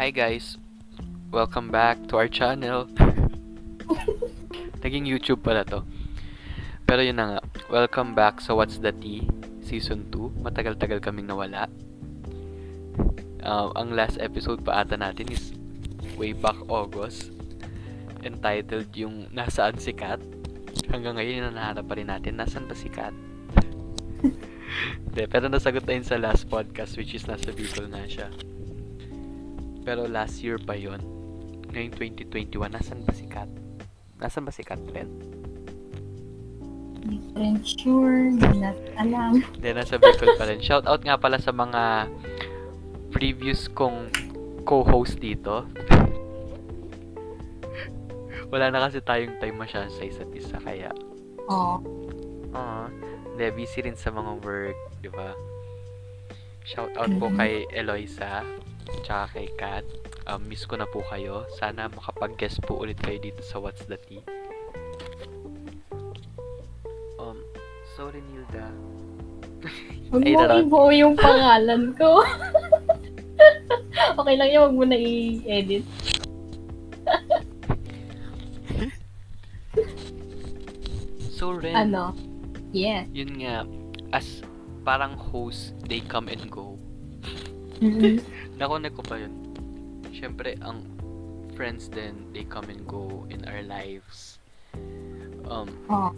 Hi guys! Welcome back to our channel. Naging YouTube pala to. Pero yun na nga, welcome back sa What's the Tea Season 2. Matagal-tagal kaming nawala. Uh, ang last episode pa ata natin is way back August. Entitled yung Nasaan si Kat? Hanggang ngayon, nahanap pa rin natin, nasaan ba si Kat? De, pero nasagot na yun sa last podcast which is nasa Bicol na siya. Pero last year pa yon Ngayong 2021, nasan ba si Kat? Nasan ba si Kat, Ren? Hindi ko rin sure, hindi natin alam. Hindi, nasa Bicol pa rin. Shout out nga pala sa mga previous kong co-host dito. Wala na kasi tayong time masyado sa isa't isa, kaya Oo. Oo. Hindi, busy rin sa mga work, di ba? Shout out po Mhm. kay Eloisa, tsaka kay Kat. Um, miss ko na po kayo. Sana makapag-guest po ulit kayo dito sa What's the Tea. Um, sorry Nilda. Huwag mo narot. ibuo yung pangalan ko. okay lang yun, huwag mo na i-edit. So Ren, Ano? Yeah. yun nga, as parang host, they come and go. Mm-mm. Nakunik ko pa yun. Siyempre, ang friends din, they come and go in our lives. Um, Oo.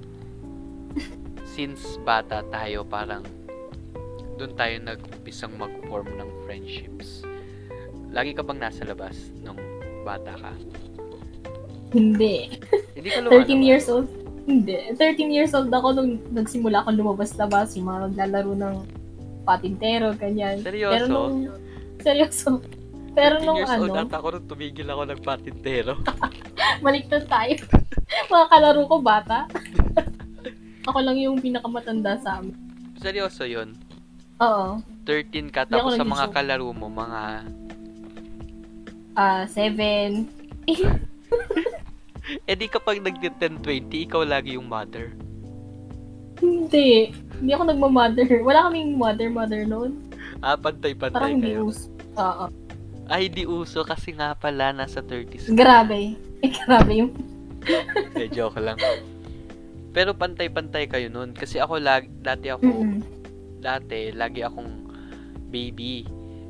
since bata tayo, parang doon tayo nag-umpisang mag-form ng friendships. Lagi ka bang nasa labas nung bata ka? Hindi. Hindi ka 13 lumalabas? years old. Hindi. 13 years old ako nung nagsimula akong lumabas-labas. Yung mga naglalaro ng patintero, ganyan. Seryoso? Pero nung... Seryoso. Pero 13 nung years old ano, ata ako nung tumigil ako nagpatintero. baliktad tayo. mga kalaro ko, bata. ako lang yung pinakamatanda sa amin. Seryoso yun. Oo. 13 ka, tapos sa mga kalaro mo, mga... Ah, seven. Eh di kapag nag-10-20, ikaw lagi yung mother. Hindi. Hindi ako nagmamother. Wala kaming mother-mother noon. Ah, pantay-pantay Parang hindi kayo. uso. Oo. Ay, di uso kasi nga pala nasa 30s. ka. Grabe. Eh, grabe yung... Eh, joke lang. Pero pantay-pantay kayo nun. Kasi ako, lag, dati ako, Mm-mm. dati, lagi akong baby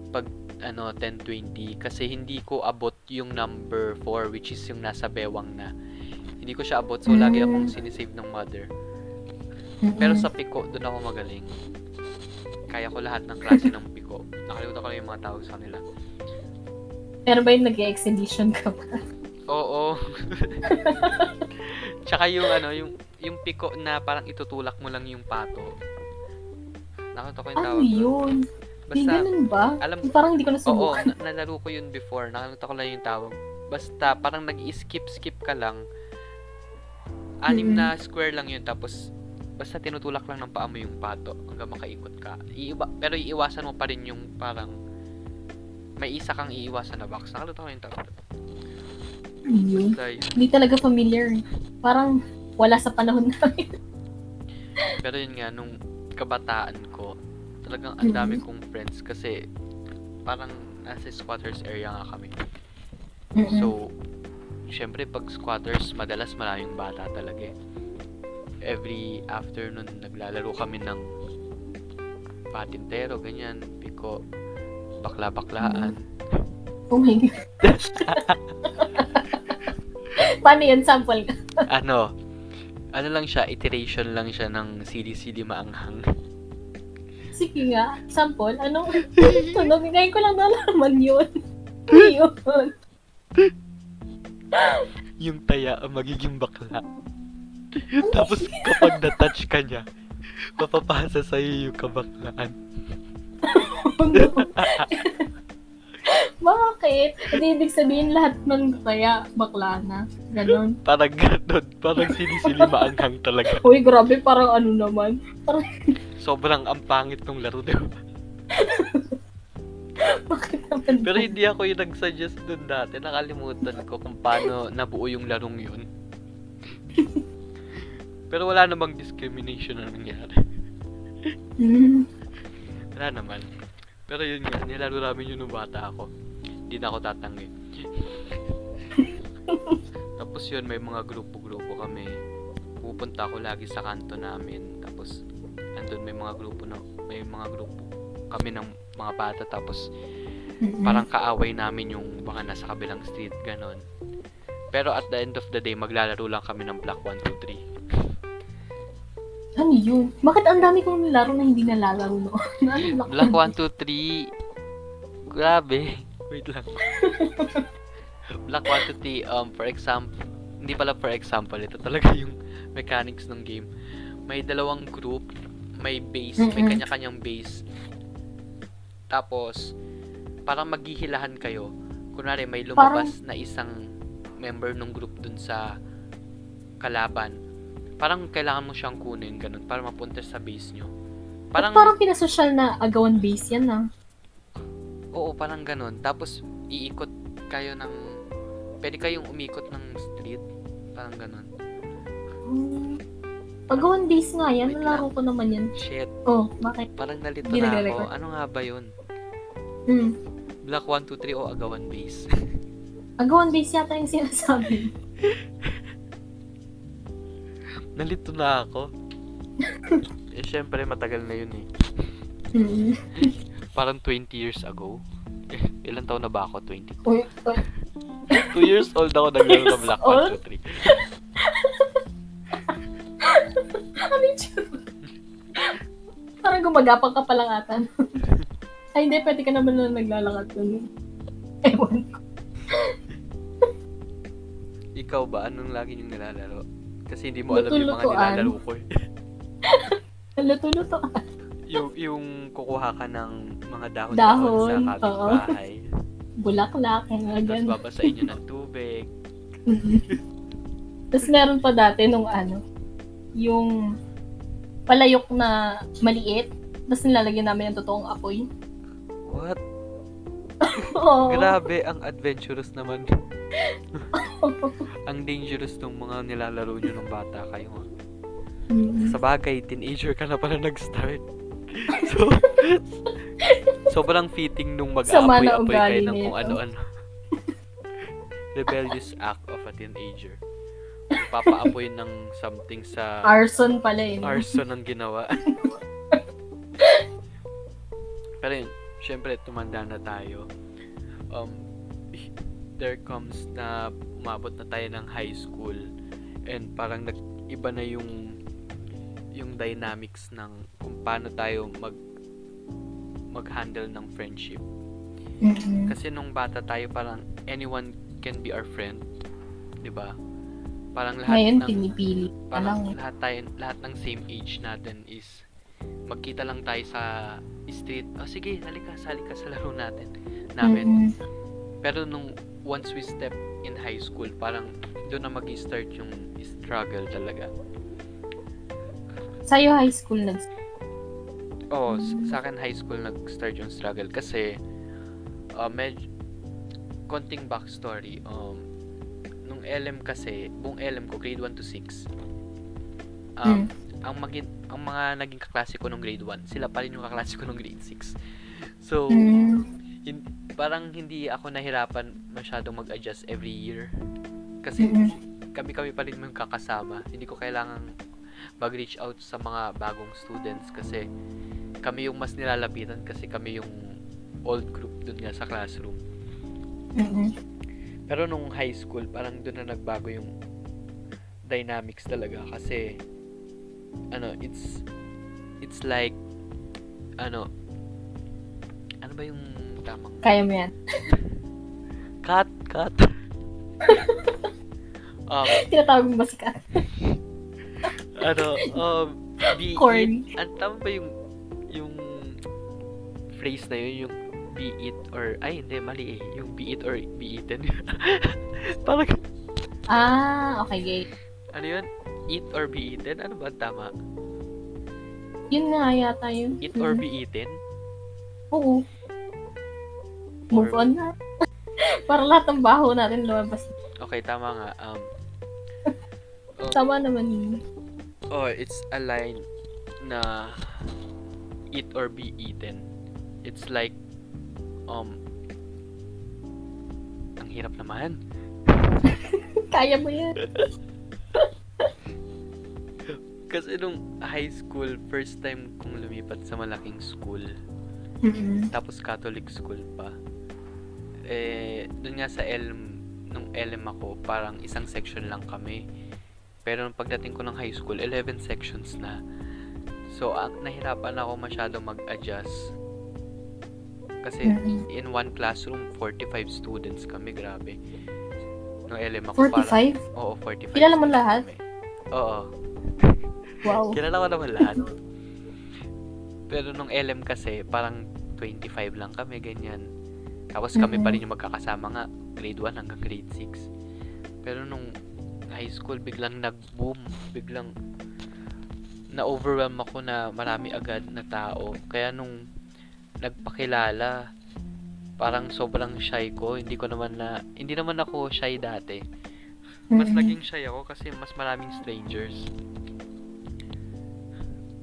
pag ano 10-20 kasi hindi ko abot yung number 4 which is yung nasa bewang na hindi ko siya abot so lagi akong Mm. sinisave ng mother Mm-mm. pero sa piko doon ako magaling kaya ko lahat ng klase ng piko nakalimutan ko lang yung mga tawag sa kanila Pero ba yung nag-exhibition ka ba? oo tsaka yung ano yung yung piko na parang itutulak mo lang yung pato nakalimutan ko yung Ano tawag doon. yun? Basta ganun ba? alam- Parang hindi ko Oo, nasubukan. na- nalaro ko yun before. Nakalimutan ko lang yung tawag. Basta, parang nag-skip-skip ka lang. Anim Mm. na square lang yun. Tapos, basta tinutulak lang ng paa mo yung pato hanggang makaikot ka. Iiwa, pero iiwasan mo pa rin yung parang may isa kang iiwasan na box. Nakalimutan ko yung tawag. Yun. Hindi talaga familiar. Parang wala sa panahon namin. Pero yun nga, nung kabataan ko, talagang ang dami Mm. kong friends kasi parang nasa squatters area nga kami. Mm-mm. So, syempre pag squatters, madalas maraming bata talaga eh. Every afternoon, naglalaro kami ng patintero, ganyan, piko, bakla-baklaan. oh my God. Paano yan? Sample ka. ano, ano lang siya, iteration lang siya ng CD-CD maanghang. Sige nga. Sample? Anong? Tunog? Ngayon ko lang nalaman yun. Ano yun? Yung taya ang magiging bakla. Tapos kapag na-touch ka niya, mapapasa sa'yo yung kabaklaan. Bakit? Hindi ibig sabihin lahat ng kaya bakla na. Ganon. Parang ganun, parang sinisili maanghang talaga. Uy, grabe. Parang ano naman. Parang Sobrang ang pangit ng laro, di ba? bakit naman? Pero hindi ako yung nag-suggest dun dati. Nakalimutan ko kung paano nabuo yung larong yun. Pero wala namang discrimination na nangyari. Hmm. Wala naman. Pero yun nga, nilaro namin yun nung bata ako. hindi na ako tatanggi. Tapos yun, may mga grupo-grupo kami. Pupunta ako lagi sa kanto namin. Tapos, andun may mga grupo na, may mga grupo kami ng mga bata. Tapos, parang kaaway namin yung baka nasa kabilang street, ganon. Pero at the end of the day, maglalaro lang kami ng Black 1, 2, 3. Ano yun? Bakit ang dami kong nilaro na hindi nalalaro ano Black 1, 2, 3. Grabe. Wait lang. Black 1, 2, 3, um, for example, hindi pala for example, ito talaga yung mechanics ng game. May dalawang group, may base, may kanya-kanyang base. Tapos, parang maghihilahan kayo. Kunwari, may lumabas na isang member ng group dun sa kalaban. Parang kailangan mo siyang kunin, ganun, para mapunta sa base nyo. Parang, Parang, parang pinasosyal na agawan base yan ah. Oo, parang ganun. Tapos, iikot kayo ng... Pwede kayong umikot ng street. Parang ganun. Hmm. Agawan base nga yan. Nalaro ko naman yan. Shit, Oh, bakit? parang nalito na ako. Ano nga ba yun? Hmm. Black 1, 2, 3 o Agawan Base? Agawan base yata yung sinasabi. nalito na ako. eh, syempre, matagal na yun eh. Parang 20 years ago. Eh, ilan taon na ba ako? 20. Uy, uy. 2 years old ako naglaro ng Black 1, 2, 3. Ano yung? Parang gumagapang ka pa lang ata. Ay, hindi. Pwede ka naman na naglalakad dun. Ewan ko. Ikaw ba? Anong lagi niyong nilalaro? Kasi hindi mo alam yung mga nilalaro ko eh. Luto-luto. yung, yung kukuha ka ng mga dahon, Dahon, sa kapitbahay. Bulaklak. Mga Tapos ganun. babasahin nyo ng tubig. Tapos meron pa dati nung ano, yung palayok na maliit. Tapos nilalagyan namin ng totoong apoy. What? Grabe, ang adventurous naman. ang dangerous ng mga nilalaro nyo nung bata kayo. Mm. Sa bagay, teenager ka na pala nag-start. so, sobrang fitting nung mag-aapoy-apoy kayo ng kung ano-ano. Rebellious act of a teenager. Papaapoy ng something sa Arson pala eh. no? arson ang ginawa. Pero yun, syempre, tumanda na tayo. Um, there comes na umabot na tayo ng high school and parang nag-iba na yung yung dynamics ng kung paano tayo mag mag-handle ng friendship. Mm-mm. Kasi nung bata tayo parang anyone can be our friend, 'di ba? Parang lahat Ngayon, ng pinipili. parang Parang, lahat tayo lahat ng same age natin is magkita lang tayo sa street. Oh sige, halika, sali ka sa laro natin. Namin. Mm-mm. Pero nung once we step in high school, parang doon na mag-start yung struggle talaga. Sa'yo high school nag Oo, s- sa akin high school nag-start yung struggle kasi uh, med konting backstory. Um, nung LM kasi, buong LM ko, grade 1 to 6. Um, ang, magin, ang mga naging kaklase ko nung grade 1, sila pa rin yung kaklase ko nung grade 6. So, Mm. hin- parang hindi ako nahirapan masyadong mag-adjust every year. Kasi Mm-mm. kami-kami pa rin yung kakasama. Hindi ko kailangang mag-reach out sa mga bagong students kasi kami yung mas nilalapitan kasi kami yung old group dun nga sa classroom. Mm-mm. Pero nung high school, parang doon na nagbago yung dynamics talaga kasi ano, it's it's like ano ano ba yung tamang Kaya mo yan. cut cut um Tinatawag mo ba si Kat? ano um be Corny. it ang tama ba yung yung phrase na yun yung be it or ay hindi mali eh yung be it or be eaten parang Ah, okay, gay. ano yun eat or be eaten ano ba ang tama Yun nga yata yun. eat or Mm. be eaten Oo. Move on na. Para lahat ng baho natin lumabas. okay tama nga um oh, Tama naman yun. oh it's a line na eat or be eaten it's like um hirap naman. Kaya mo yan. Kasi nung high school, first time kong lumipat sa malaking school. Mm-mm. Tapos Catholic school pa. Eh, dun nga sa LM, nung LM ako, parang isang section lang kami. Pero nung pagdating ko ng high school, 11 sections na. So, ang nahirapan ako masyado mag-adjust. Kasi Mm-mm. in one classroom, 45 students kami, grabe. Nung LM ako, parang, 45? oo, 45. Kilala mo lahat? kami. Oo. Wow. Kilala ko naman lahat. Pero nung LM kasi, parang 25 lang kami, ganyan. Tapos kami pa rin yung magkakasama nga, grade 1 hanggang grade 6. Pero nung high school, biglang nag-boom. Biglang na-overwhelm ako na marami agad na tao. Kaya nung nagpakilala, parang sobrang shy ko. Hindi ko naman na, hindi naman ako shy dati. Mas naging shy ako kasi mas maraming strangers.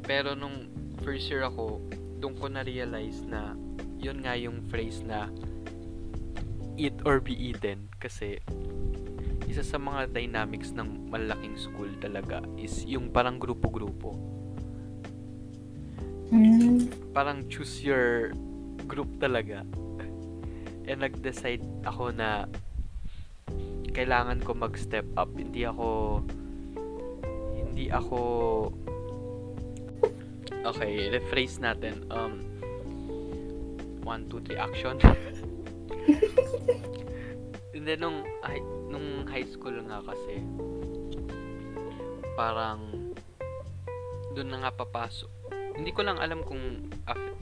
Pero nung first year ako, doon ko na-realize na yun nga yung phrase na eat or be eaten. Kasi isa sa mga dynamics ng malaking school talaga is yung parang grupo-grupo. Mm. Parang choose your group talaga. And nag-decide ako na kailangan ko mag-step up. Hindi ako hindi ako Okay, rephrase natin. Um 1 2 3 action. And then nung hi- nung high school nga kasi parang doon na nga papasok. Hindi ko lang alam kung af-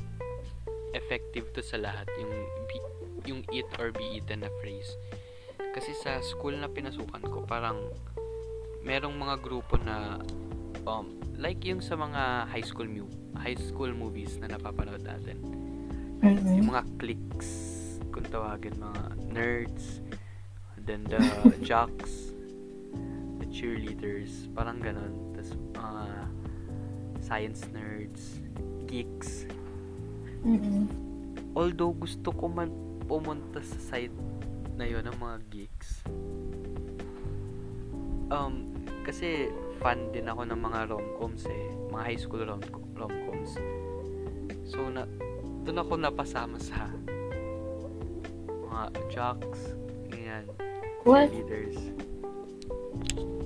effective to sa lahat yung be- yung eat or be eaten na phrase. Kasi sa school na pinasukan ko, parang merong mga grupo na um, like yung sa mga high school mu high school movies na napapanood natin. Mm-mm. Yung mga cliques, kung tawagin, mga nerds, then the jocks, the cheerleaders, parang ganon. Tapos, mga science nerds, geeks. Mm-mm. Although gusto ko man pumunta sa side na yon ng mga geeks. Um, kasi fan din ako ng mga rom-coms eh. Mga high school rom- rom-coms. So, na, doon ako napasama sa mga jocks, ganyan, What? leaders.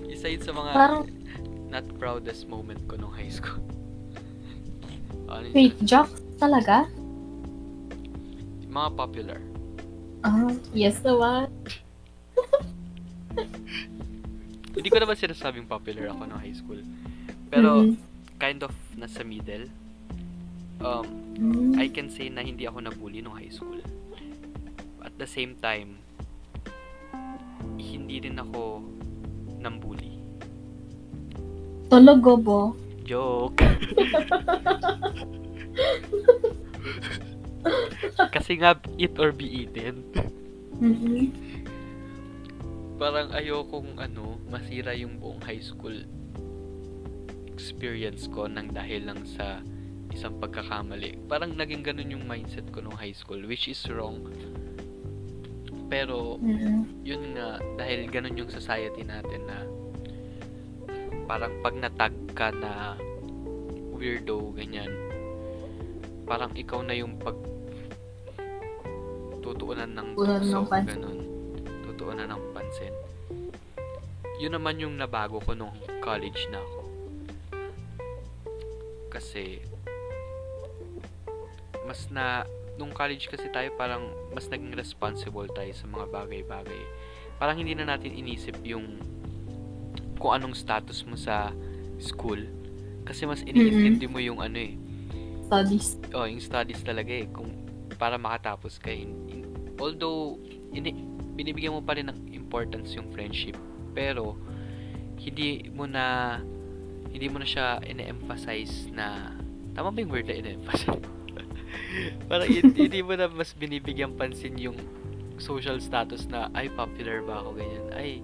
Isa yun sa mga Parang, not proudest moment ko nung high school. ano yun? wait, Jock talaga? Mga popular. Ah, yes naman. Hindi ko naman sinasabing popular ako nung high school. Pero, Mm. kind of nasa middle. Um, Mm. I can say na hindi ako nabully nung high school. At the same time, hindi rin ako nambully. Talaga ba? Joke! Kasi nga, eat or be eaten. Mm-mm. Parang ayokong ano, masira yung buong high school experience ko nang dahil lang sa isang pagkakamali. Parang naging ganun yung mindset ko nung high school, which is wrong. Pero, Mm-mm. yun nga, dahil ganun yung society natin na parang pag natag ka na weirdo, ganyan, parang ikaw na yung pag tutuunan ng pansin. ganun. Tutuunan ng pansin. Yun naman yung nabago ko nung college na ako. Kasi, mas na, nung college kasi tayo parang mas naging responsible tayo sa mga bagay-bagay. Parang hindi na natin inisip yung kung anong status mo sa school. Kasi mas iniintindi mo yung ano eh, Studies. oh, yung studies talaga eh, kung para makatapos ka. In, in- although, ini, binibigyan mo pa rin ng importance yung friendship, pero, hindi mo na, hindi mo na siya ine-emphasize na, tama ba yung word na ine-emphasize? Parang hin- hindi mo na mas binibigyan pansin yung social status na, ay, popular ba ako, ganyan. Ay,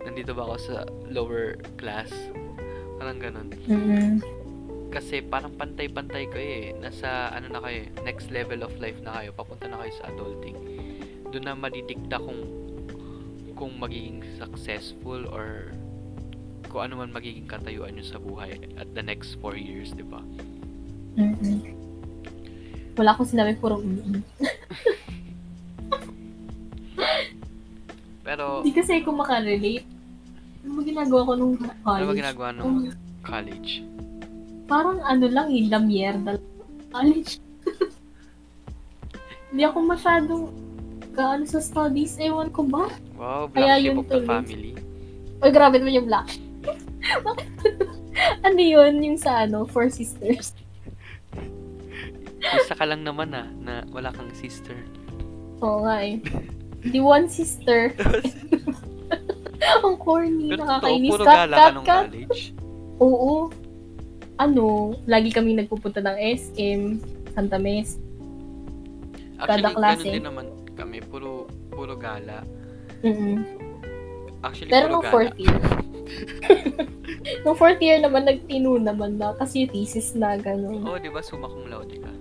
nandito ba ako sa lower class? Parang ganun Mm-mm. kasi parang pantay-pantay kayo eh. Nasa ano na kayo, next level of life na kayo. Papunta na kayo sa adulting. Doon na madidikta kung kung magiging successful or kung ano man magiging katayuan nyo sa buhay at the next four years, di ba? Mm-mm. Wala akong sinabi, puro mm Pero, Hindi kasi ako makarelate. Ano ba ginagawa ko nung college? ano ba ginagawa nung Um, college? parang ano lang eh, la mierda. College. Hindi ako masyadong kaano sa studies. Ewan ko ba? Wow, Kaya black sheep yun of the family. Uy, grabe naman yung black. Ano yun? Yung sa ano, Four Sisters. Isa ka lang naman ah, na wala kang sister. Oo nga eh. The one sister. Ang corny, Pero nakakainis. puro Cut, gala ka cut, cut. college. Oo. Ano, lagi kami nagpupunta ng SM, Santa Mes. Actually, klase. ganun din naman kami. Puro, puro gala. Mm-mm. Actually, Pero puro nung gala. fourth year. nung fourth year naman, nagtino naman na. Kasi thesis na gano'n. Oo, oh, di ba? Summa cum laude ka.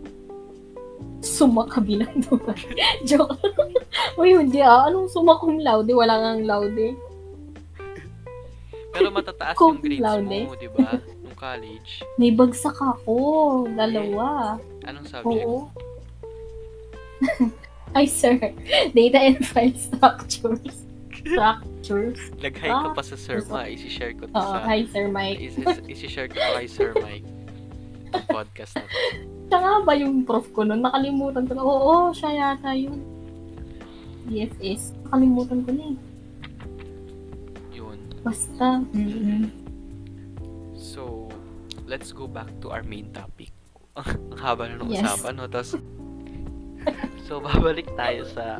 Suma ka bilang doon. Joke. Uy, hindi ah. Anong suma cum laude? Wala nga ang laude. Pero matataas yung grades laude. mo, di ba? Nung college. May bagsak ako. Dalawa. Anong subject? Oo. Ay, sir. Data and file structures. Structures. Nag-hi ka Ah, pa sa Sir gusto- Ma. Isi-share ko to Oo, sa... hi, Sir Mike. Isi- isi-share ko to kay Sir Mike. Podcast na to. Siya nga ba yung prof ko nun? Nakalimutan ko na. Oo, siya yata yun. DFS. Nakalimutan ko na eh. Yun. Basta. mm So, let's go back to our main topic. Ang haba na ng Yes. usapan, no? Tapos, so, babalik tayo sa...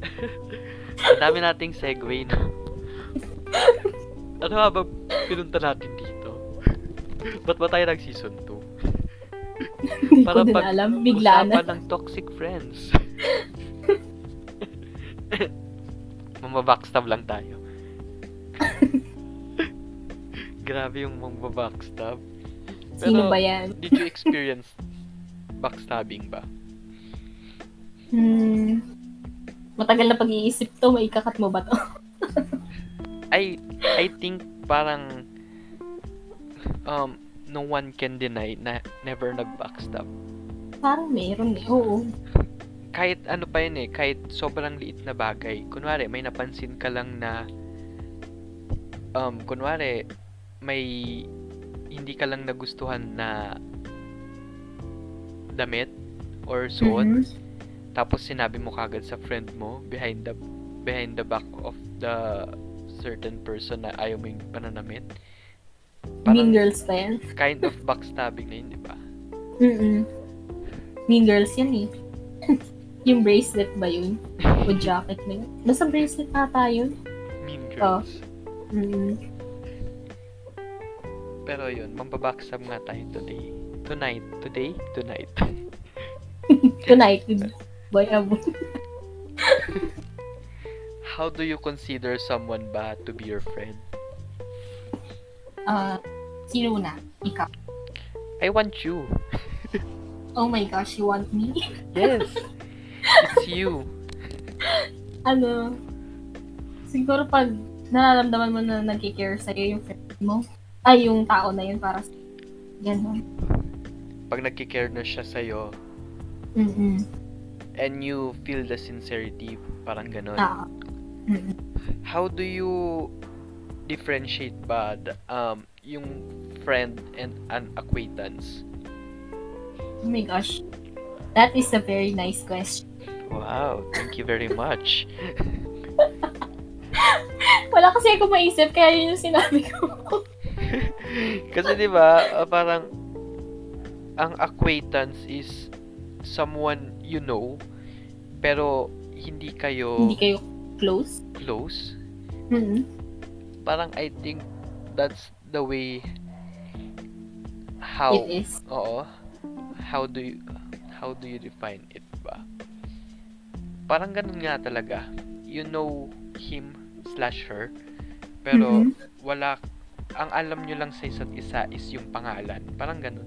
Ang dami nating segue, no? Ano nga ba pinunta natin dito? Ba't ba tayo nag-season 2? Hindi ko Para din pag alam. Bigla na. Ng toxic friends. Mamabackstab lang tayo. Grabe yung mamabackstab. Sino ba yan? Did you experience backstabbing ba? Hmm. Matagal na pag-iisip to. May ikakat mo ba to? I I think parang um no one can deny na never nag-backstab. Parang meron eh. Oo. Kahit ano pa yun eh, kahit sobrang liit na bagay. Kunwari, may napansin ka lang na um, kunwari, may hindi ka lang nagustuhan na damit or suot. Mhm. Tapos sinabi mo kagad sa friend mo behind the behind the back of the certain person na ayaw mo yung pananamit. Mean Girls pa yan. kind of backstabbing na yun, di ba? Mm-mm. Mean Girls yan eh. yung bracelet ba yun? O jacket na yun? Basta bracelet ata yun. Mean Oh. girls. Mm-mm. Pero yun, mambabackstab nga tayo today. Tonight. Today? Tonight. Tonight, Boy Abo. How do you consider someone ba to be your friend? Ah, sino na? Ikaw. I want you. Oh my gosh, you want me? Yes. It's you. ano, siguro pag nararamdaman mo na nag-care sa'yo yung friend mo, ay, yung tao na yun para sa Ganon. Pag nagkikare na siya sa'yo, Mm-mm. and you feel the sincerity, parang ganon. Ah. Mm-mm. How do you differentiate ba um, yung friend and an acquaintance? Oh my gosh. That is a very nice question. Wow, thank you very much. Wala kasi ako maisip, kaya yun yung sinabi ko. Kasi 'di ba, ah, parang ang acquaintance is someone you know pero hindi kayo Hindi kayo close. close. Mm-mm. Parang I think that's the way how It is. Oo. How do you how do you define it ba? Parang ganun nga talaga. You know him slash her pero Mhm. wala ang alam nyo lang sa isa't isa is yung pangalan. Parang ganun.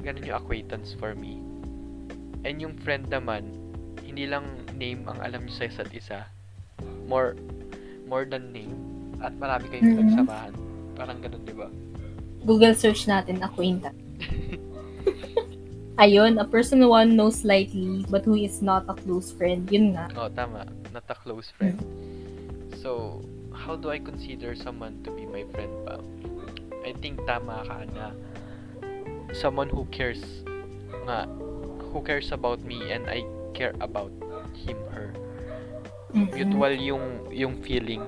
Ganun yung acquaintance for me. And yung friend naman, hindi lang name ang alam nyo sa isa't isa. more more than name at marami kayong Mhm. pinagsamahan. Parang ganun, di ba? Google search natin, acquaintance. Ayun, a person one knows slightly but who is not a close friend. Yun nga. Oh, tama. Not a close friend. So, how do I consider someone to be my friend pa? I think tama ka na someone who cares nga who cares about me and I care about him her. Mhm. Mutual yung yung feeling.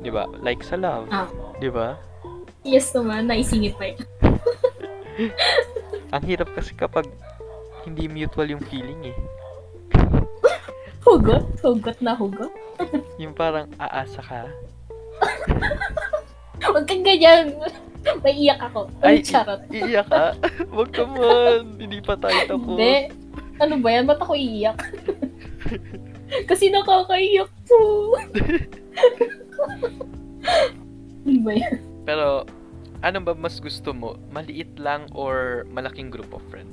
'Di ba? Like sa love, Ah. 'di ba? Yes naman, naisingit pa yun. Ang hirap kasi kapag hindi mutual yung feeling eh. Hugot? Hugot na hugot? Yung parang aasa ka. Huwag kang ganyan. May iyak ako. Ay, Ay, charot. Iiyak ka? Wag ka man. Hindi pa tayo tapos. Hindi. Ano ba yan? Ba't ako iiyak? Kasi nakakaiyak po. ano ba yan? Pero, ano ba mas gusto mo? Maliit lang or malaking group of friends?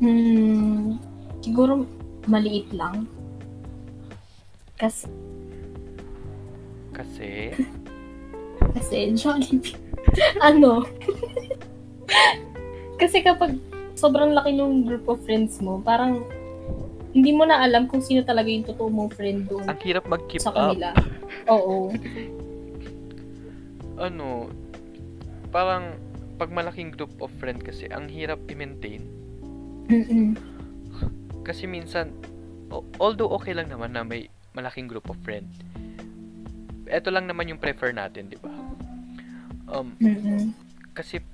Hmm, siguro maliit lang. Kasi, Kasi, kasi Jollibee. ano? kasi kapag sobrang laki ng group of friends mo, parang hindi mo na alam kung sino talaga yung totoo mong friend doon ang hirap mag-keep sa up. kanila. Oo. Ano, parang pag malaking group of friend kasi, ang hirap i-maintain. Mm-mm. Kasi minsan, although okay lang naman na may malaking group of friend, eto lang naman yung prefer natin, di ba? Um, kasi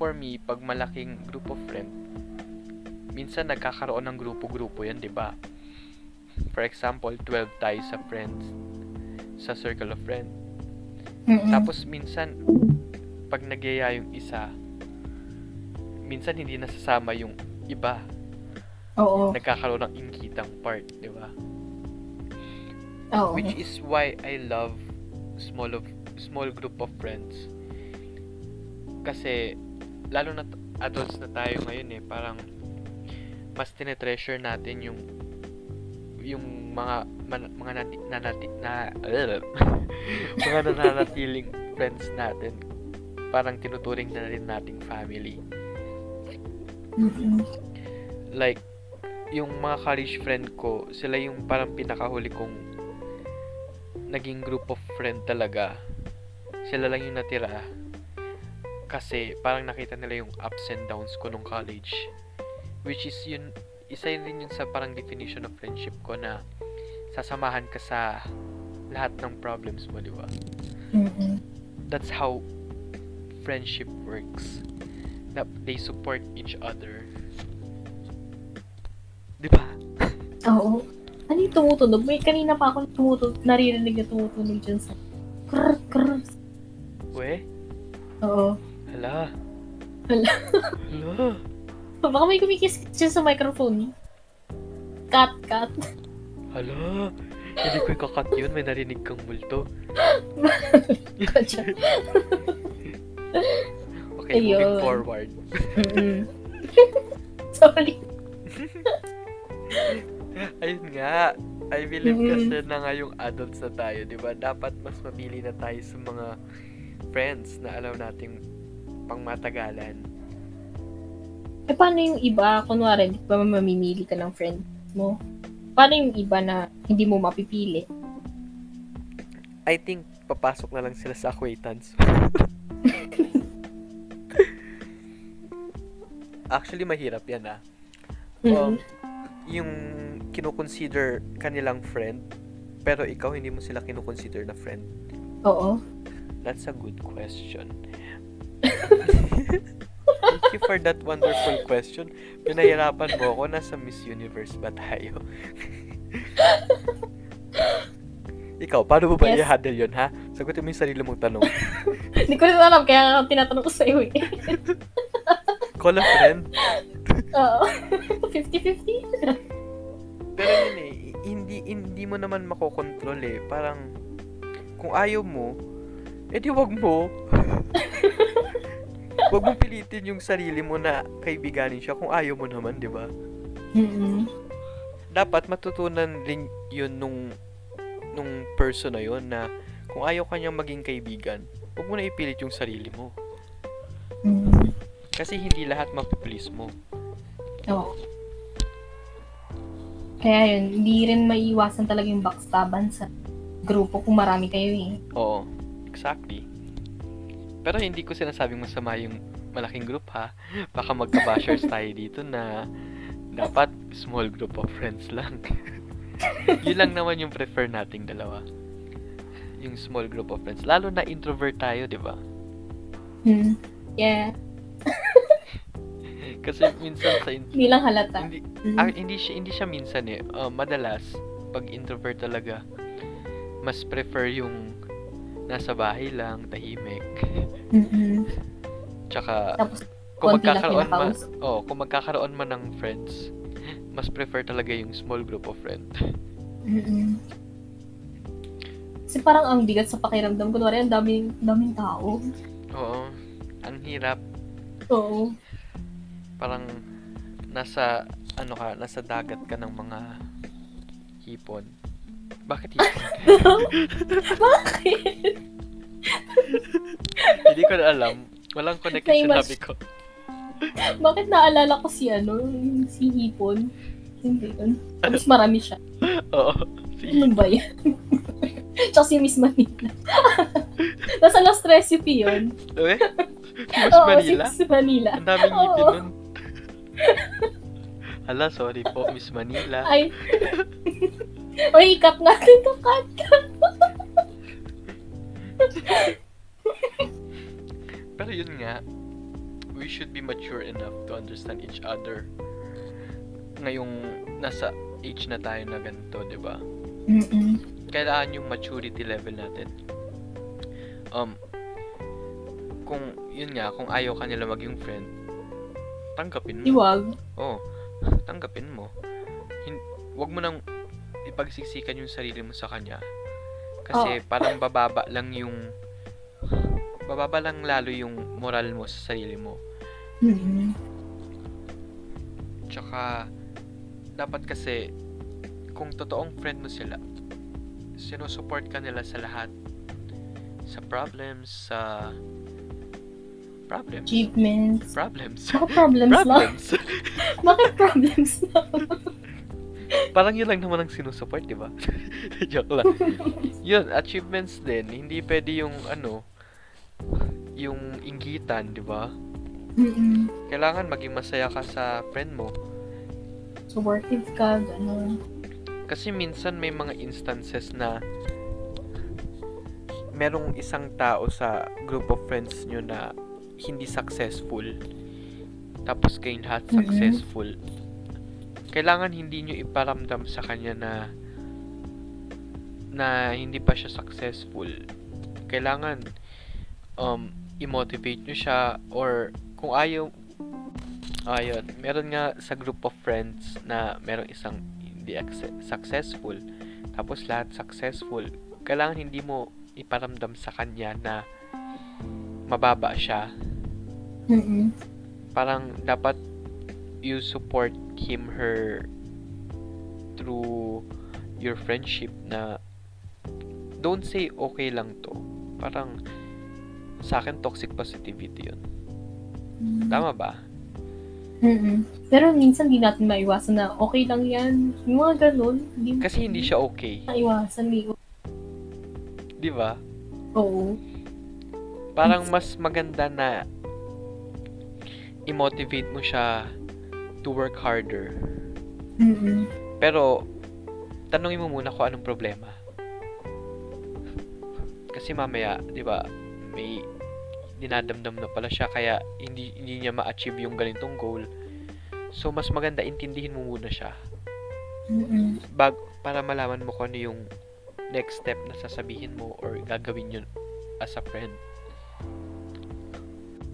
for me, pag malaking group of friend, minsan nagkakaroon ng grupo-grupo yan, di ba? For example, 12 tayo sa friends, sa circle of friends. Tapos minsan, pag nagyaya yung isa, minsan hindi nasasama yung iba. Oo. Nagkakaroon ng ingkitang part, di ba? Oo. Which is why I love small of small group of friends. Kasi lalo na adults na tayo ngayon eh, parang mas tinetreasure natin yung yung mga man, mga nati, nanati, na mga nananatiling friends natin. Parang tinuturing na rin nating family. Mm-mm. like yung mga college friend ko, sila yung parang pinakahuli kong naging group of friend talaga. Sila lang yung natira. Kasi parang nakita nila yung ups and downs ko nung college. Which is yun, isa yun din yun sa parang definition of friendship ko na sasamahan ka sa lahat ng problems mo, di ba? Mm-mm. That's how friendship works. Na they support each other. Di ba? Oo. Ano yung tumutunog? May kanina pa ako tumutunog, naririnig na tumutunog dyan sa... Krr, krr. We? Oo. Hala. Hala. Hala. Baka may kumikis dyan sa microphone. Cut, cut. Hala. Hindi ko ikakat yun. May narinig kang multo. Okay, moving Ayun. forward. Mm-mm. Sorry. Ayun nga. I believe Mm. kasi na nga yung adults na tayo, di ba? Dapat mas mapili na tayo sa mga friends na alam nating pangmatagalan. Eh, paano yung iba? Kunwari, di ba mamimili ka ng friends mo? Paano yung iba na hindi mo mapipili? I think papasok na lang sila sa acquaintance. Actually, mahirap yan ah. Um, Mm. yung kinukonsider kanilang friend, pero ikaw hindi mo sila kinukonsider na friend? Oo. That's a good question. You for that wonderful question. Pinahirapan mo ako. Nasa Miss Universe ba tayo? Ikaw, paano mo ba Yes. i-handle yun, ha? Sagutin mo yung sarili mong tanong. Hindi ko rin alam, kaya nga tinatanong ko sa iyo eh. Call a friend. Oo. 50-50? Pero yun eh, hindi, hindi mo naman makokontrol eh. Parang, kung ayaw mo, edi wag mo. Wag mong pilitin yung sarili mo na kaibiganin siya kung ayaw mo naman, di ba? Mm-mm. Dapat matutunan rin yun nung nung person na yun na kung ayaw kanyang maging kaibigan, huwag mo na ipilit yung sarili mo. Mm. Kasi hindi lahat mapiplease mo. Oo. Kaya yun, hindi rin maiiwasan talaga yung backstaban sa grupo kung marami kayo eh. Oo, exactly. Pero hindi ko sinasabing masama yung malaking group ha. Baka magka-bashers tayo dito na dapat small group of friends lang. Yun lang naman yung prefer nating dalawa. Yung small group of friends. Lalo na introvert tayo, di ba? Hmm. Yeah. Kasi minsan sa in- Hindi lang halata. hindi Mm. ah, hindi siya hindi siya minsan eh. Uh, madalas pag introvert talaga mas prefer yung nasa bahay lang, tahimik. Mm-mm. Tsaka Tapos, kung magkakaroon man, oh, kung magkakaroon man ng friends, mas prefer talaga yung small group of friends. Mm-mm. Kasi parang ang bigat sa pakiramdam. Kunwari, ang daming, daming tao. Oo. Ang hirap. Oo. Parang nasa ano ka, nasa dagat ka ng mga hipon. Bakit hipon? Bakit? Ko na alam. Walang connection Naimag- sinabi ko. Bakit naalala ko si ano, yung si Hipon? Hindi yun. Tapos marami siya. Oo. Si Ano ba yan? Tsaka si Miss Manila. Nasa last recipe yun. Eh? Mas Oo, Manila? si Miss Manila. Ang daming ngipin Oo. nun. Hala, sorry po, Miss Manila. Ay. Uy, cut natin to, cut, cut. Pero yun nga, we should be mature enough to understand each other. Ngayong nasa age na tayo na ganito, di ba? Mm-mm. Kailangan yung maturity level natin. Um, kung, yun nga, kung ayaw ka nila maging friend, tanggapin mo. Iwag. Oo, tanggapin mo. Hin- wag mo nang ipagsiksikan yung sarili mo sa kanya. Kasi parang bababa lang yung bababa lang lalo yung moral mo sa sarili mo. Mm-mm. Tsaka dapat kasi kung totoong friend mo sila, sinusupport ka nila sa lahat. Sa problems, sa problems. Achievements. Problems. Bakit problems lang? Problems. Bakit problems lang? Parang yun lang naman ang sinusupport, di ba? Joke lang. Yun, achievements din. Hindi pwede yung ano, yung inggitan, di ba? Mm-mm. Kailangan maging masaya ka sa friend mo. Supportive ka, gano'n. Kasi minsan may mga instances na merong isang tao sa group of friends nyo na hindi successful. Tapos kayong lahat Mhm. successful. Kailangan hindi nyo iparamdam sa kanya na na hindi pa siya successful. Kailangan um, i-motivate nyo siya or kung ayaw ayun, meron nga sa group of friends na merong isang hindi successful tapos lahat successful kailangan hindi mo iparamdam sa kanya na mababa siya. Mm-mm. parang dapat you support him her through your friendship na don't say okay lang to. Parang sa akin toxic positivity yun tama ba Mm-mm. Pero minsan di natin maiwasan na okay lang yan. Yung mga ganun. Hindi, kasi hindi siya okay Maiwasan. Di, di ba oo. parang mas maganda na i-motivate mo siya to work harder Mm-mm. Pero, tanungin mo muna kung anong problema. Kasi mamaya, di ba, may dinadamdam na pala siya kaya hindi, hindi niya ma-achieve yung ganitong goal. So, mas maganda intindihin mo muna siya bag, para malaman mo kung ano yung next step na sasabihin mo or gagawin yun as a friend.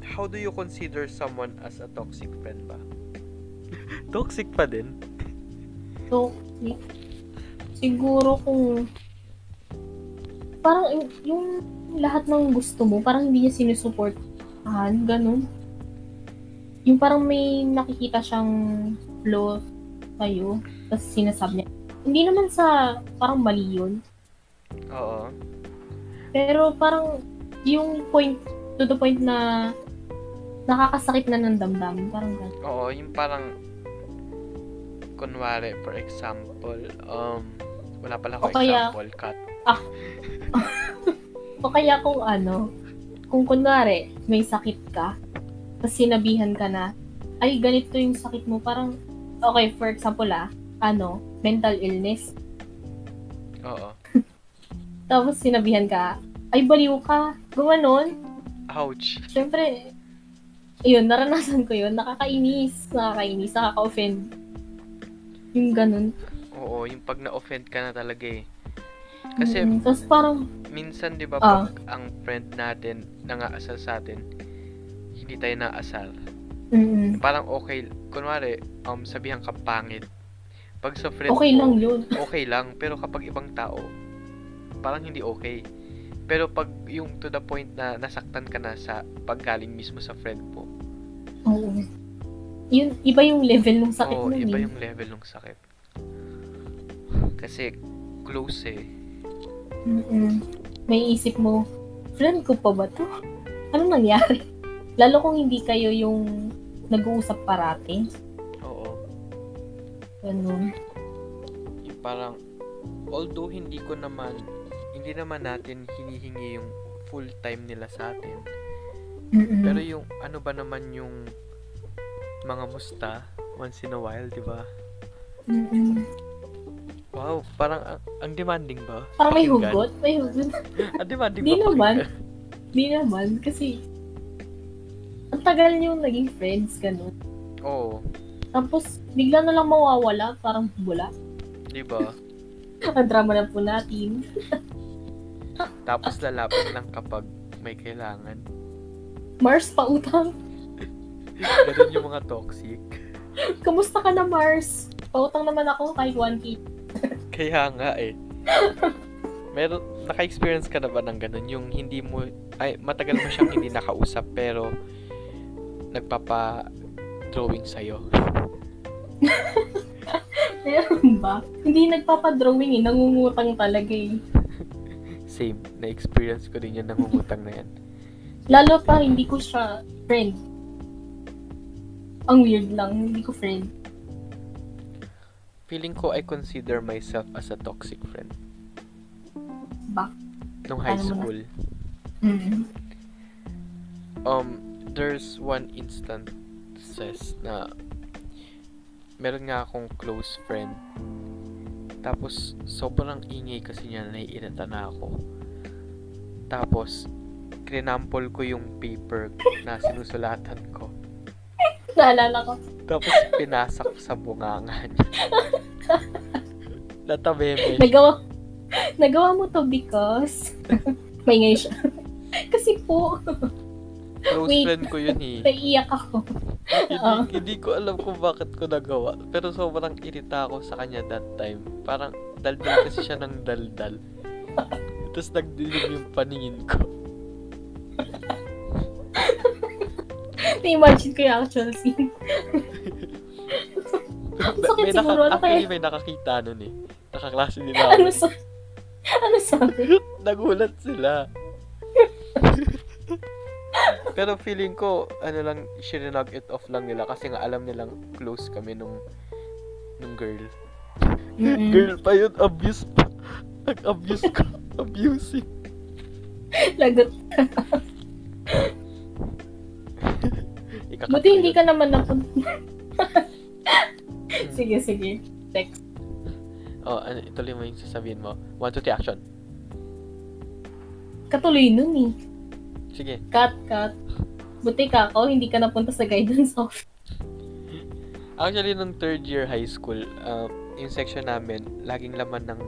How do you consider someone as a toxic friend ba? toxic pa din? So, si- siguro kung parang yung- lahat ng gusto mo, parang hindi niya sinusuportahan, ganun. Yung parang may nakikita siyang flaw sa'yo, tapos sinasabi niya. Hindi naman sa parang mali yun. Oo. Pero parang yung point, to the point na nakakasakit na ng damdamin. Parang gano'n. Oo, yung parang kunwari, for example, um, wala pala ako O kaya- example, cut. O kaya kung ano, kung kunwari, may sakit ka, tapos sinabihan ka na, ay, ganito yung sakit mo. Parang, okay, for example ah, ano, mental illness. Oo. Tapos sinabihan ka, ay, baliw ka. Gumanon. Ouch. Siyempre, yun, naranasan ko yun. Nakakainis. Nakakainis. Nakaka-offend. Yung ganun. Oo, yung pag na-offend ka na talaga eh. Kasi Mm, Tapos parang, minsan 'di ba Ah. pag ang friend natin nangaasar sa atin, hindi tayo naasar. mm, Parang okay, kunwari, um sabihan ka pangit. Pag sa friend okay mo, lang yun. okay lang, pero kapag ibang tao, parang hindi okay. Pero pag yung to the point na nasaktan ka na sa paggaling mismo sa friend mo, Oo. Yun, iba yung level ng sakit oo, nun iba eh. yung level ng sakit. Kasi close eh. Mm-mm. May isip mo, friend ko pa ba to? Ano nangyari? Lalo kung hindi kayo yung nag-uusap parati. Oo. Ganun. yung parang although hindi ko naman hindi naman natin hinihingi yung full time nila sa atin Mm-mm. pero yung ano ba naman yung mga musta once in a while di ba Mm-mm. Wow parang ang, ang demanding ba Parang may hugot. May hugot. ang demanding Di ba naman. Di naman. Kasi, ang tagal niyo naging friends, ganun. oo Tapos, bigla na lang mawawala. Parang bula. di ba Ang drama na po natin. tapos lalapit lang kapag may kailangan Mars, pautang. ganun yung mga toxic Kamusta ka na, Mars? Pautang naman ako kahit 1K. Kaya nga eh. Meron, naka-experience ka na ba ng ganun? Yung hindi mo, ay, matagal mo siyang hindi nakausap pero nagpapa-drawing sa'yo. Meron ba? Hindi nagpapadrawing eh. Nangungutang talaga eh. Same, na-experience ko din yan nangungutang na yan. Lalo pa, hindi ko siya friend. Ang weird lang. Hindi ko friend. Feeling ko I consider myself as a toxic friend. Ba? Nung high school. Mm. Um, there's one instances na meron nga akong close friend. Tapos, sobrang ingay kasi niya, naiirita na ako. Tapos, krinampol ko yung paper na sinusulatan ko. Naalala ko. Tapos, pinasak sa bunganga niya. Natabeme. Nagawa, nagawa mo to because maingay siya. Kasi po, Close Wait. friend ko yun eh. naiiyak ako. Hindi, hindi ko alam kung bakit ko nagawa. Pero sobrang irita ako sa kanya that time. Parang daldal kasi siya ng daldal. Tapos nagdilim yung paningin ko. Na-imagine ko yung actual scene. Sakit may siguro, ano actually, kaya? may nakakita nun eh. Nakaklase nila Ano sa... Ano sabi? Nagulat sila. Pero feeling ko, ano lang, shirinag it off lang nila kasi nga alam nilang close kami nung nung girl. Mm-mm. Girl pa yun, abuse pa. Nag-abuse ko. Abusing. Lagot. Ikakata Buti hindi ka naman napun... sige, sige. Text. Oh, ano, ituloy mo yung sasabihin mo. One, two, three, action. Katuloy nun eh. Sige. Cut, cut. Buti ka ako, hindi ka napunta sa guidance office. Actually, nung third year high school, um, yung section namin, laging laman ng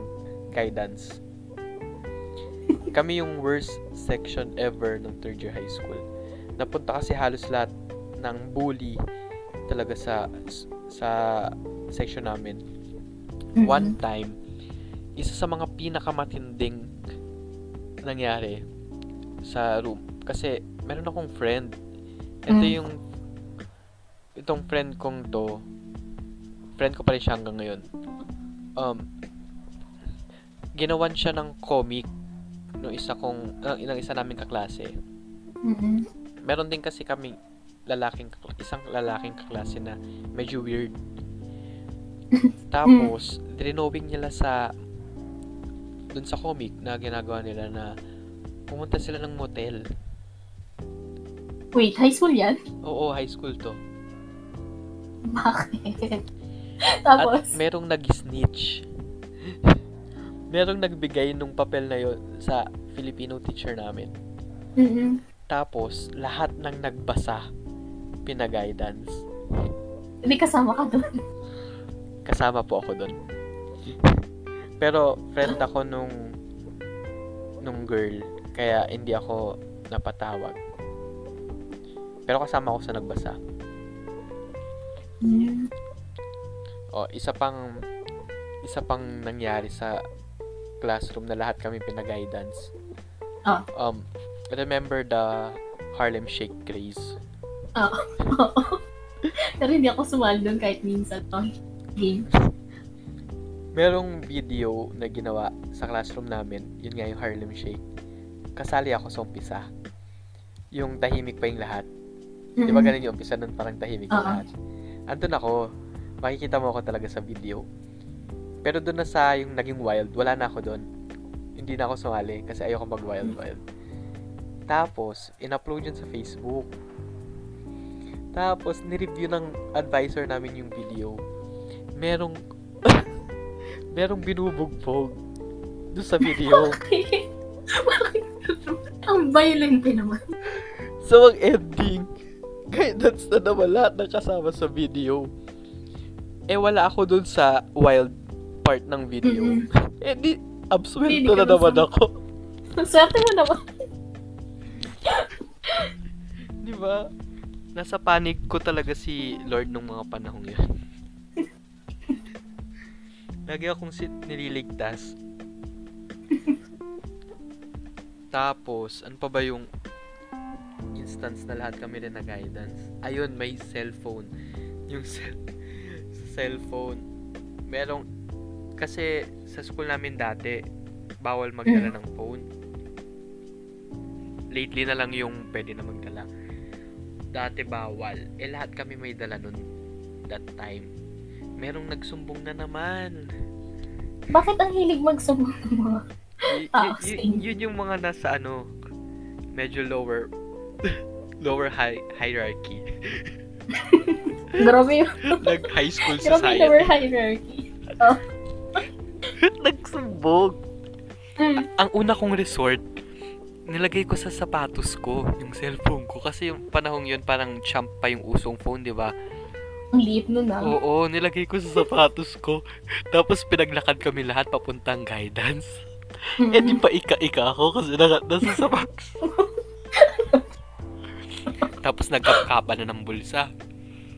guidance. Kami yung worst section ever nung third year high school. Napunta kasi halos lahat ng bully talaga sa sa section namin. One time, isa sa mga pinakamatinding nangyari sa room. Kasi, meron akong friend. Ito Mm. yung, itong friend kong to, friend ko pa rin siya hanggang ngayon. Um, ginawan siya ng comic nung isa kong, uh, ng isa naming kaklase, Mm-mm. meron din kasi kaming lalaking, isang lalaking kaklase na medyo weird. Tapos, drinowing nila sa dun sa comic na ginagawa nila na pumunta sila ng motel. Wait, high school yan? Oo, high school to. Bakit? At Tapos, merong nag-snitch. merong nagbigay nung papel na yon sa Filipino teacher namin. mm Tapos, lahat ng nagbasa, pinaguidance. hindi kasama ka doon. Kasama po ako doon. Pero, friend ako nung nung girl. Kaya, hindi ako napatawag. Pero kasama ako sa nagbasa. Mm. O, isa pang isa pang nangyari sa classroom na lahat kami pinaguidance. Ah. Um, remember the Harlem Shake craze? Oo. Pero hindi ako sumali doon kahit minsan to. Game. Merong video na ginawa sa classroom namin, yun nga yung Harlem Shake. Kasali ako sa umpisa. Yung tahimik pa yung lahat. Di ba Mm-mm. ganun yung umpisa nun parang tahimik yung Oo. lahat? Andun ako. Makikita mo ako talaga sa video. Pero doon na sa yung naging wild, wala na ako doon. Hindi na ako sumali kasi ayoko mag wild wild. Tapos, in-upload yun sa Facebook. Tapos, ni-review ng advisor namin yung video. Merong merong binubugbog doon sa video. Bakit? Ang violent naman. So, ang ending, guidance na naman lahat ng kasama sa video. Eh, wala ako dun sa wild part ng video. Mm-mm. Eh, di, di na naman nasama. ako. Ang swerte mo naman. Di ba? Nasa panic ko talaga si Lord nung mga panahong yun. Lagi akong sit nililigtas. Tapos, ano pa ba yung instance na lahat kami rin na guidance? Ayun, may cellphone. Yung cell, cellphone. Merong, kasi sa school namin dati, bawal magdala ng phone. Lately na lang yung pwede na magdala. Dati bawal. Eh lahat kami may dala nun that time. Merong nagsumbong na naman. Bakit ang hilig magsumbong ng mga... Y- y- y- yun yung mga nasa ano, medyo lower, lower hi- hierarchy. Grabe yung... Nag high school Grabe society. lower hierarchy. Nagsumbong. Mm. Ang una kong resort, nilagay ko sa sapatos ko, yung cellphone ko. Kasi yung panahong yun, parang champ pa yung usong phone, di ba? Ang liit nun ah. Oo, nilagay ko sa sapatos ko. Tapos pinaglakad kami lahat papuntang guidance. Eh di pa ika-ika ako kasi naka, nasa sapatos. Tapos nagkapkapa na ng bulsa.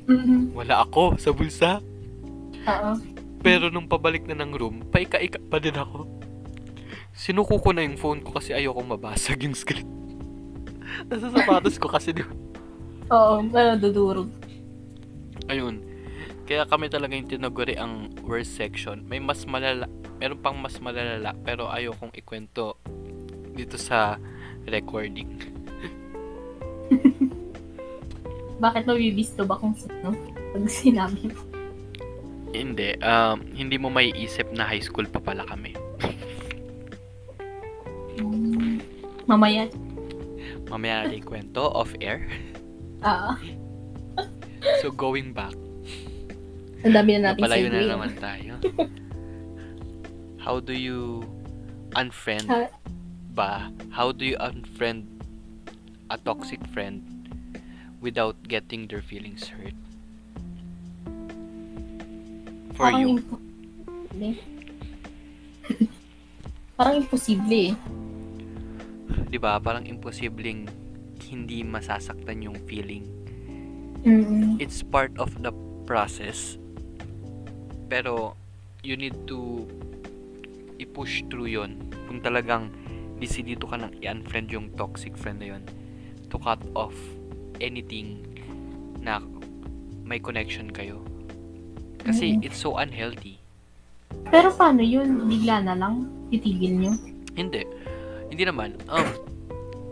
Mhm. Wala ako sa bulsa. Oo. Pero nung pabalik na ng room, paika-ika pa din ako. Sinuko ko na yung phone ko kasi ayoko mabasag yung screen. Nasa sapatos ko kasi di ba? Oo, pero dudurog. Ayun. Kaya kami talaga yung tinaguri ang worst section. May mas malala, meron pang mas malala, pero ayokong ikwento dito sa recording. Bakit mabibisto ba kung sino? Pag sinabi mo. Hindi, um, hindi mo may isip na high school pa pala kami. Mamaya. Mamaya natin kwento off air. Ah, So going back, ang dami na natin napalayo na naman tayo. How do you unfriend Ha- ba? How do you unfriend a toxic friend without getting their feelings hurt? For Parang you. imposible. Parang imposible eh. 'Di ba? Parang imposibleng hindi masasaktan yung feeling. Mm. It's part of the process. Pero you need to i-push through yon kung talagang desidito ka nang i-unfriend yung toxic friend na yon to cut off anything na may connection kayo. Kasi Mm. it's so unhealthy. Pero paano yun? Bigla na lang? Titigil nyo? Hindi. Hindi naman. Um,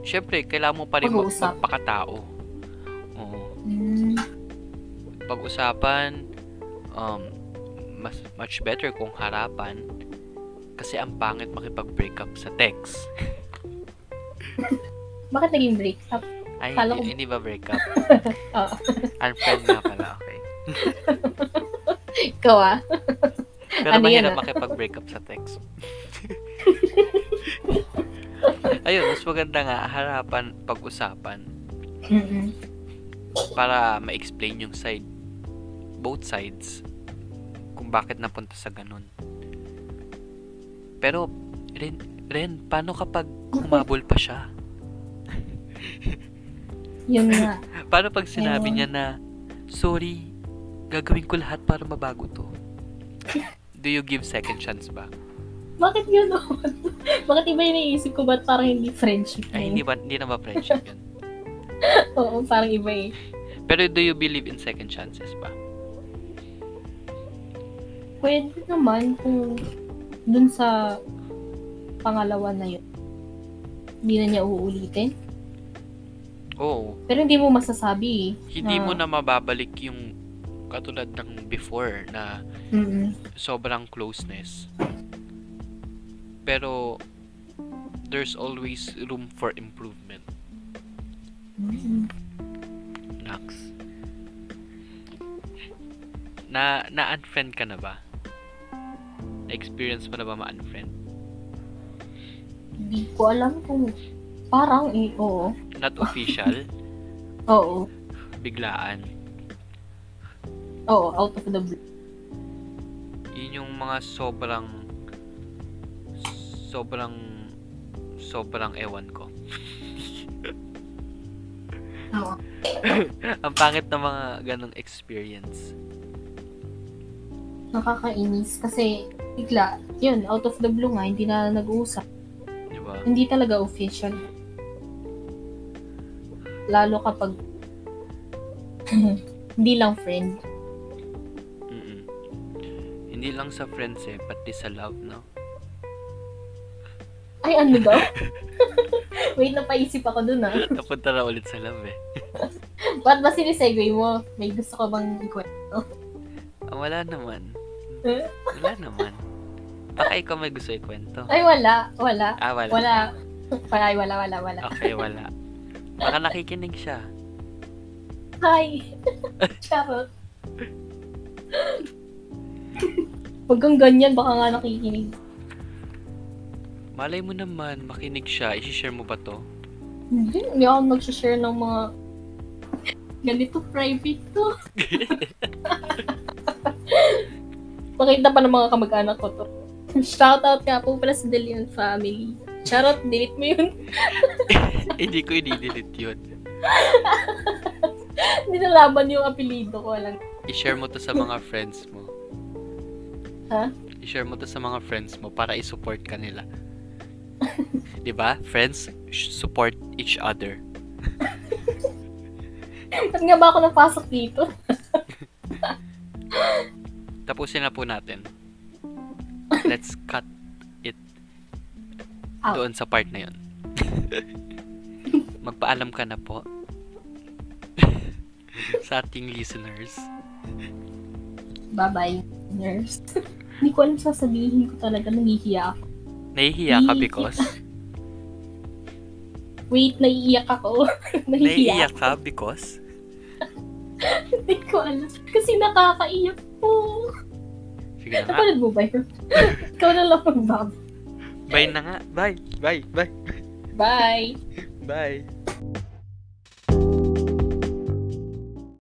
syempre, kailangan mo pa rin mag- magpakatao. Oo. Mm. Pag-usapan, um, mas, much better kung harapan. Kasi ang pangit makipag-break up sa text. Bakit naging break up? Ay, Kala hindi, ko- hindi ba break up? Oo. Unfriend nga pala, okay. Ikaw ah. Pero Ano mahirap ah? makipag-break up sa text. Ayun, mas maganda nga harapan, pag-usapan Mm-mm. para ma-explain yung side, both sides, kung bakit napunta sa ganun. Pero, Ren, Ren, paano kapag humabol pa siya? Yun nga. Paano pag sinabi Ayun. niya na, sorry, gagawin ko lahat para mabago to? Do you give second chance ba? Bakit gano'n? Bakit iba yung naisip ko? Ba't parang hindi friendship? Ay, hindi, ba, hindi na ba friendship yun? Oo, parang iba eh. Pero do you believe in second chances ba? Pwede naman kung dun sa pangalawa na yun, hindi na niya uulitin. Oo. Pero hindi mo masasabi eh. Hindi mo Na- na mababalik yung katulad ng before na Mm-mm. sobrang closeness. Pero there's always room for improvement. Nax. Na na-unfriend ka na ba? Na-experience mo na ba ma-unfriend? Hindi ko alam kung parang eh, oo. Not official, Oo. biglaan. Oo, out of the blue. Yun yung mga sobrang sobrang sobrang ewan ko. Oo. Ang pangit ng mga ganong experience. Nakakainis kasi bigla, yun, out of the blue nga, hindi na nag-uusap. Di ba? Hindi talaga official. Lalo kapag hindi lang friend. Mm-mm. Hindi lang sa friends eh, pati sa love, no? Ay, ano daw? Wait, napaisip ako dun ah. Napunta na ulit sa love eh. Ba't ba sinisegue mo? May gusto ka bang ikwento? Ah, wala naman. Wala naman. Baka ikaw may gusto ikwento. Ay, wala. Wala. Ah, wala. Wala. Wala, wala, wala, wala. Okay, wala. Baka nakikinig siya. Hi! Charot. Huwag kang ganyan, baka nga nakikinig. Malay mo naman, makinig siya. I-share mo ba to? Hindi, hindi ako mag-share ng mga ganito private to. Pakita pa ng mga kamag-anak ko to. Shoutout nga po pala sa Delian family. Charot, delete mo yun. Hindi ko i-delete yun. Hindi nalaban yung apelido ko lang. I-share mo to sa mga friends mo. Ha? I-share mo to sa mga friends mo para i-support ka nila. 'Di ba? Friends support each other. Ba't nga ba ako napasok dito? Tapusin na po natin. Let's cut it Out. doon sa part na 'yon. Magpaalam ka na po sa ating listeners. Bye-bye, nurse. Hindi ko alam sasabihin ko talaga, nahihiya ako. Nahihiya ka because Wait, naiiyak ako. nahihiya nahihiya ka because Hindi ko alam. Kasi nakakaiyak po. Sige na. Napanood mo ba yun? Ikaw na lang magbab. Bye na nga. Bye. Bye. Bye. Bye! Bye.